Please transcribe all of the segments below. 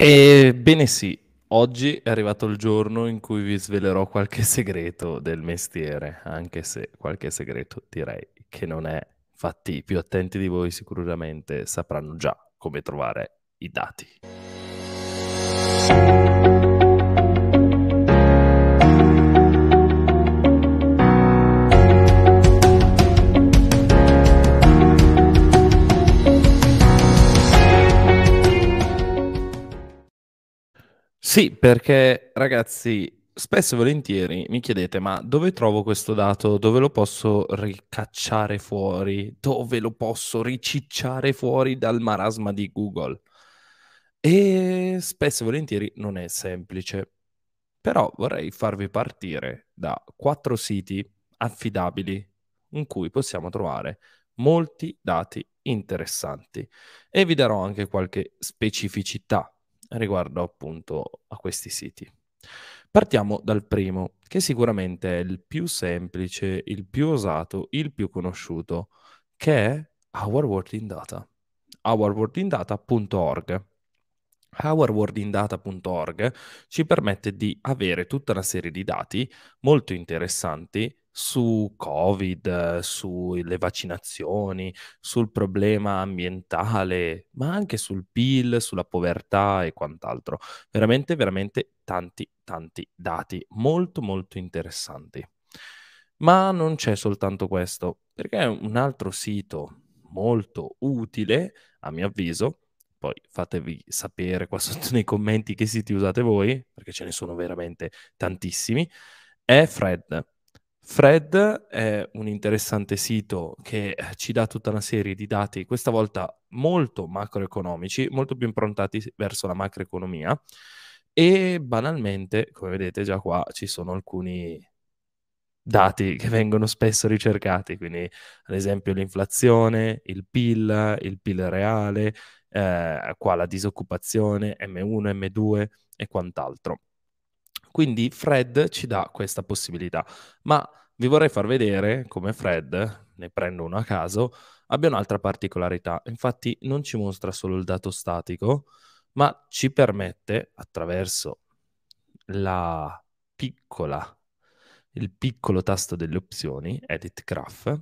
Ebbene sì, oggi è arrivato il giorno in cui vi svelerò qualche segreto del mestiere, anche se qualche segreto direi che non è. Infatti, i più attenti di voi sicuramente sapranno già come trovare i dati. Sì, perché ragazzi, spesso e volentieri mi chiedete: "Ma dove trovo questo dato? Dove lo posso ricacciare fuori? Dove lo posso ricicciare fuori dal marasma di Google?" E spesso e volentieri non è semplice. Però vorrei farvi partire da quattro siti affidabili in cui possiamo trovare molti dati interessanti e vi darò anche qualche specificità riguardo appunto a questi siti. Partiamo dal primo, che sicuramente è il più semplice, il più usato, il più conosciuto, che è Our World in Data. ourworldindata.org. Ourworldindata.org ci permette di avere tutta una serie di dati molto interessanti su Covid, sulle vaccinazioni, sul problema ambientale, ma anche sul PIL, sulla povertà e quant'altro. Veramente, veramente tanti, tanti dati molto, molto interessanti. Ma non c'è soltanto questo, perché un altro sito molto utile, a mio avviso, poi fatevi sapere qua sotto nei commenti che siti usate voi, perché ce ne sono veramente tantissimi, è Fred. Fred è un interessante sito che eh, ci dà tutta una serie di dati, questa volta molto macroeconomici, molto più improntati verso la macroeconomia e banalmente, come vedete già qua, ci sono alcuni dati che vengono spesso ricercati, quindi ad esempio l'inflazione, il PIL, il PIL reale, eh, qua la disoccupazione, M1, M2 e quant'altro. Quindi Fred ci dà questa possibilità, ma vi vorrei far vedere come Fred, ne prendo uno a caso, abbia un'altra particolarità. Infatti non ci mostra solo il dato statico, ma ci permette attraverso la piccola, il piccolo tasto delle opzioni, Edit Graph,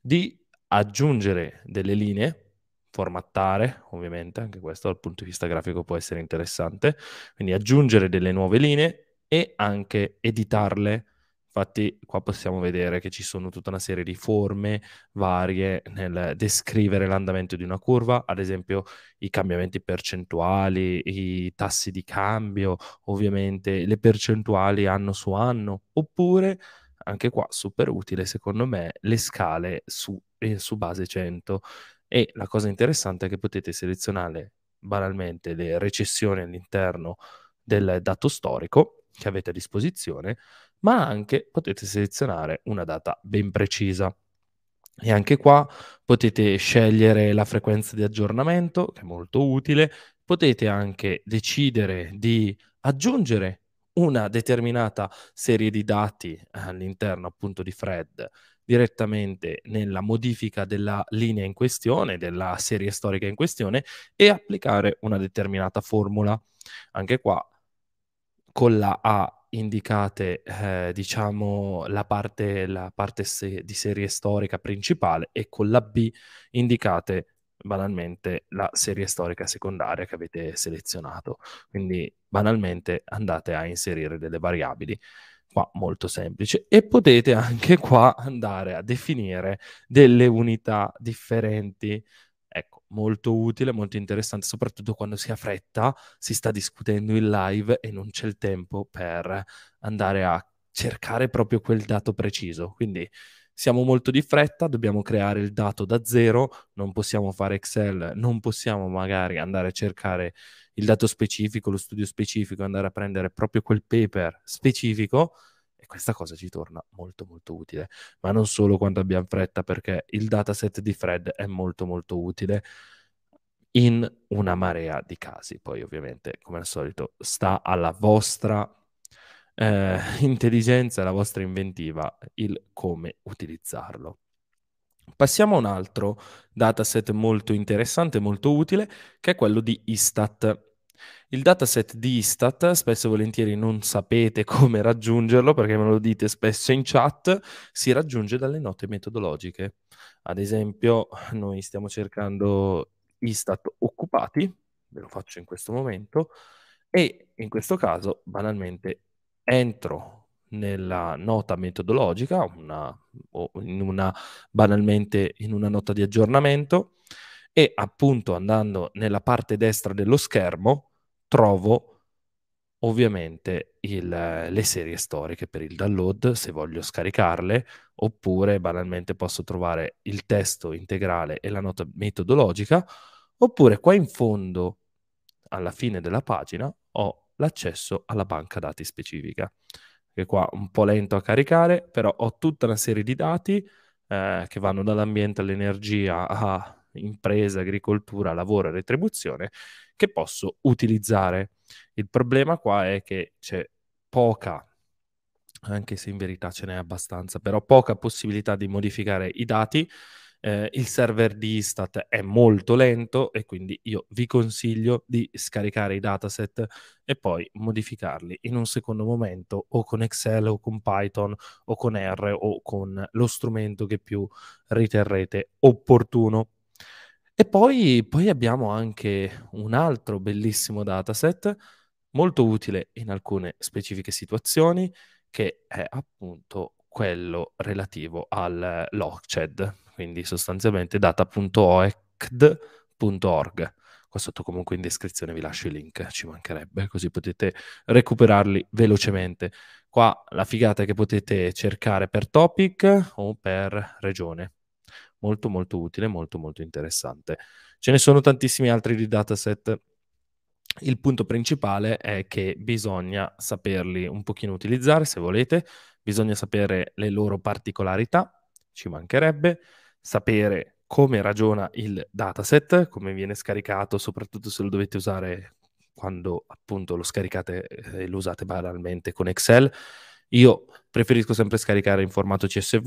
di aggiungere delle linee formattare, ovviamente, anche questo dal punto di vista grafico può essere interessante, quindi aggiungere delle nuove linee e anche editarle. Infatti qua possiamo vedere che ci sono tutta una serie di forme varie nel descrivere l'andamento di una curva, ad esempio i cambiamenti percentuali, i tassi di cambio, ovviamente le percentuali anno su anno, oppure anche qua super utile secondo me le scale su, eh, su base 100 e la cosa interessante è che potete selezionare banalmente le recessioni all'interno del dato storico che avete a disposizione, ma anche potete selezionare una data ben precisa. E anche qua potete scegliere la frequenza di aggiornamento, che è molto utile, potete anche decidere di aggiungere una determinata serie di dati all'interno appunto di Fred direttamente nella modifica della linea in questione, della serie storica in questione e applicare una determinata formula. Anche qua con la A indicate eh, diciamo la parte, la parte se- di serie storica principale e con la B indicate banalmente la serie storica secondaria che avete selezionato. Quindi banalmente andate a inserire delle variabili qua molto semplice e potete anche qua andare a definire delle unità differenti. Molto utile, molto interessante, soprattutto quando si ha fretta, si sta discutendo in live e non c'è il tempo per andare a cercare proprio quel dato preciso. Quindi siamo molto di fretta, dobbiamo creare il dato da zero, non possiamo fare Excel, non possiamo magari andare a cercare il dato specifico, lo studio specifico, andare a prendere proprio quel paper specifico e questa cosa ci torna molto molto utile, ma non solo quando abbiamo fretta perché il dataset di Fred è molto molto utile in una marea di casi. Poi ovviamente, come al solito, sta alla vostra eh, intelligenza, alla vostra inventiva il come utilizzarlo. Passiamo a un altro dataset molto interessante, molto utile, che è quello di Istat. Il dataset di Istat, spesso e volentieri non sapete come raggiungerlo perché me lo dite spesso in chat, si raggiunge dalle note metodologiche. Ad esempio, noi stiamo cercando Istat occupati, ve lo faccio in questo momento, e in questo caso, banalmente, entro nella nota metodologica, una, o in una, banalmente in una nota di aggiornamento, e appunto andando nella parte destra dello schermo trovo ovviamente il, le serie storiche per il download se voglio scaricarle, oppure banalmente posso trovare il testo integrale e la nota metodologica, oppure qua in fondo, alla fine della pagina, ho l'accesso alla banca dati specifica, che qua un po' lento a caricare, però ho tutta una serie di dati eh, che vanno dall'ambiente all'energia a impresa, agricoltura, lavoro e retribuzione che posso utilizzare. Il problema qua è che c'è poca, anche se in verità ce n'è abbastanza, però poca possibilità di modificare i dati. Eh, il server di Istat è molto lento e quindi io vi consiglio di scaricare i dataset e poi modificarli in un secondo momento o con Excel o con Python o con R o con lo strumento che più riterrete opportuno. E poi, poi abbiamo anche un altro bellissimo dataset, molto utile in alcune specifiche situazioni, che è appunto quello relativo al LogChed, quindi sostanzialmente data.oecd.org. Qua sotto comunque in descrizione vi lascio i link, ci mancherebbe, così potete recuperarli velocemente. Qua la figata è che potete cercare per topic o per regione molto molto utile, molto molto interessante. Ce ne sono tantissimi altri di dataset. Il punto principale è che bisogna saperli un pochino utilizzare se volete, bisogna sapere le loro particolarità, ci mancherebbe, sapere come ragiona il dataset, come viene scaricato, soprattutto se lo dovete usare quando appunto lo scaricate e lo usate banalmente con Excel. Io preferisco sempre scaricare in formato CSV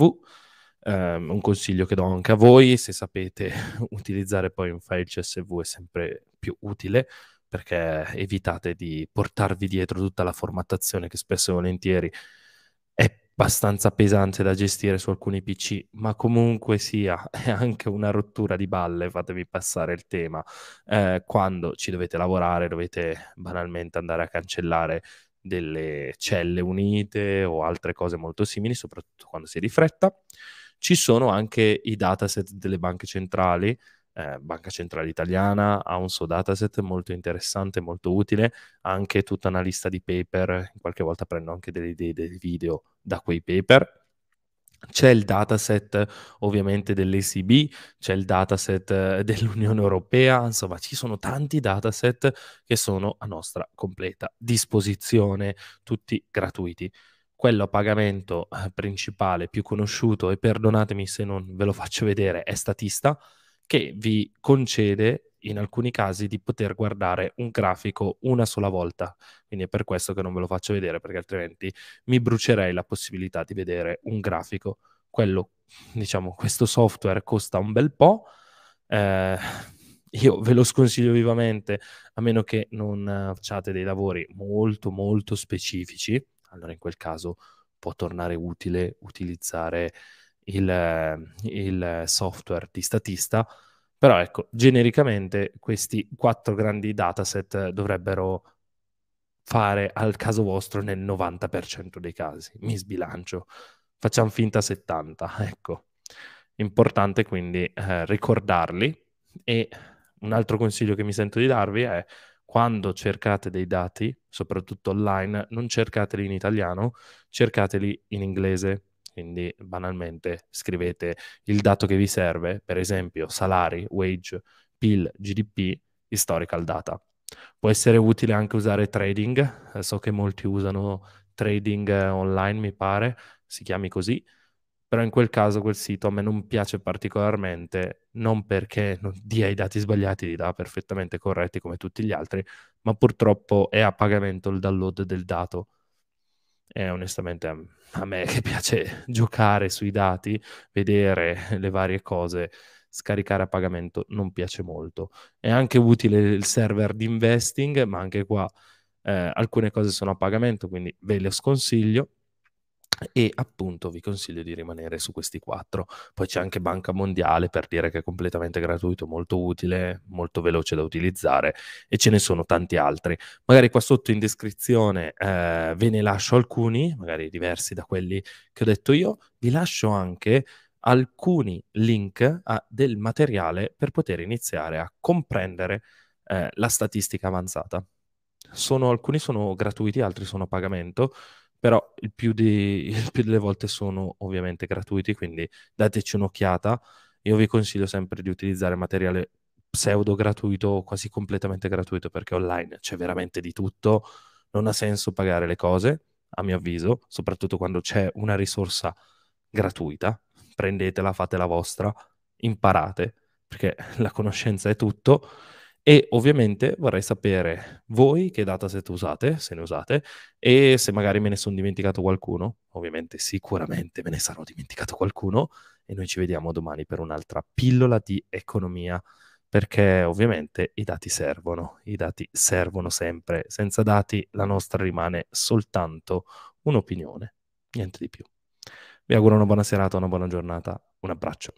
Um, un consiglio che do anche a voi, se sapete utilizzare poi un file CSV è sempre più utile perché evitate di portarvi dietro tutta la formattazione che spesso e volentieri è abbastanza pesante da gestire su alcuni PC, ma comunque sia è anche una rottura di balle, fatevi passare il tema. Eh, quando ci dovete lavorare dovete banalmente andare a cancellare delle celle unite o altre cose molto simili, soprattutto quando si è di fretta. Ci sono anche i dataset delle banche centrali, eh, Banca Centrale Italiana ha un suo dataset molto interessante, molto utile, anche tutta una lista di paper, qualche volta prendo anche delle idee dei video da quei paper. C'è il dataset ovviamente dell'ECB, c'è il dataset eh, dell'Unione Europea, insomma ci sono tanti dataset che sono a nostra completa disposizione, tutti gratuiti quello a pagamento eh, principale più conosciuto, e perdonatemi se non ve lo faccio vedere, è Statista, che vi concede in alcuni casi di poter guardare un grafico una sola volta. Quindi è per questo che non ve lo faccio vedere, perché altrimenti mi brucerei la possibilità di vedere un grafico. Quello, diciamo, questo software costa un bel po'. Eh, io ve lo sconsiglio vivamente, a meno che non facciate dei lavori molto, molto specifici allora in quel caso può tornare utile utilizzare il, il software di statista. Però ecco, genericamente questi quattro grandi dataset dovrebbero fare al caso vostro nel 90% dei casi. Mi sbilancio. Facciamo finta 70, ecco. Importante quindi eh, ricordarli e un altro consiglio che mi sento di darvi è quando cercate dei dati, soprattutto online, non cercateli in italiano, cercateli in inglese. Quindi banalmente scrivete il dato che vi serve, per esempio salari, wage, PIL, GDP, historical data. Può essere utile anche usare trading, so che molti usano trading online, mi pare, si chiami così, però in quel caso quel sito a me non piace particolarmente, non perché non dia i dati sbagliati, li dà perfettamente corretti come tutti gli altri, ma purtroppo è a pagamento il download del dato. E onestamente a, me che piace giocare sui dati, vedere le varie cose, scaricare a pagamento non piace molto. È anche utile il server di investing, ma anche qua eh, alcune cose sono a pagamento, quindi ve le sconsiglio e appunto vi consiglio di rimanere su questi quattro. Poi c'è anche Banca Mondiale per dire che è completamente gratuito, molto utile, molto veloce da utilizzare e ce ne sono tanti altri. Magari qua sotto in descrizione eh, ve ne lascio alcuni, magari diversi da quelli che ho detto io. Vi lascio anche alcuni link a del materiale per poter iniziare a comprendere eh, la statistica avanzata. Sono, alcuni sono gratuiti, altri sono a pagamento però il più, di, il più delle volte sono ovviamente gratuiti, quindi dateci un'occhiata. Io vi consiglio sempre di utilizzare materiale pseudo gratuito quasi completamente gratuito perché online c'è veramente di tutto, non ha senso pagare le cose, a mio avviso, soprattutto quando c'è una risorsa gratuita, prendetela, fate la vostra, imparate, perché la conoscenza è tutto e ovviamente vorrei sapere voi che dataset usate, se ne usate, e se magari me ne sono dimenticato qualcuno. Ovviamente, sicuramente me ne sarò dimenticato qualcuno. E noi ci vediamo domani per un'altra pillola di economia. Perché ovviamente i dati servono, i dati servono sempre. Senza dati la nostra rimane soltanto un'opinione, niente di più. Vi auguro una buona serata, una buona giornata, un abbraccio.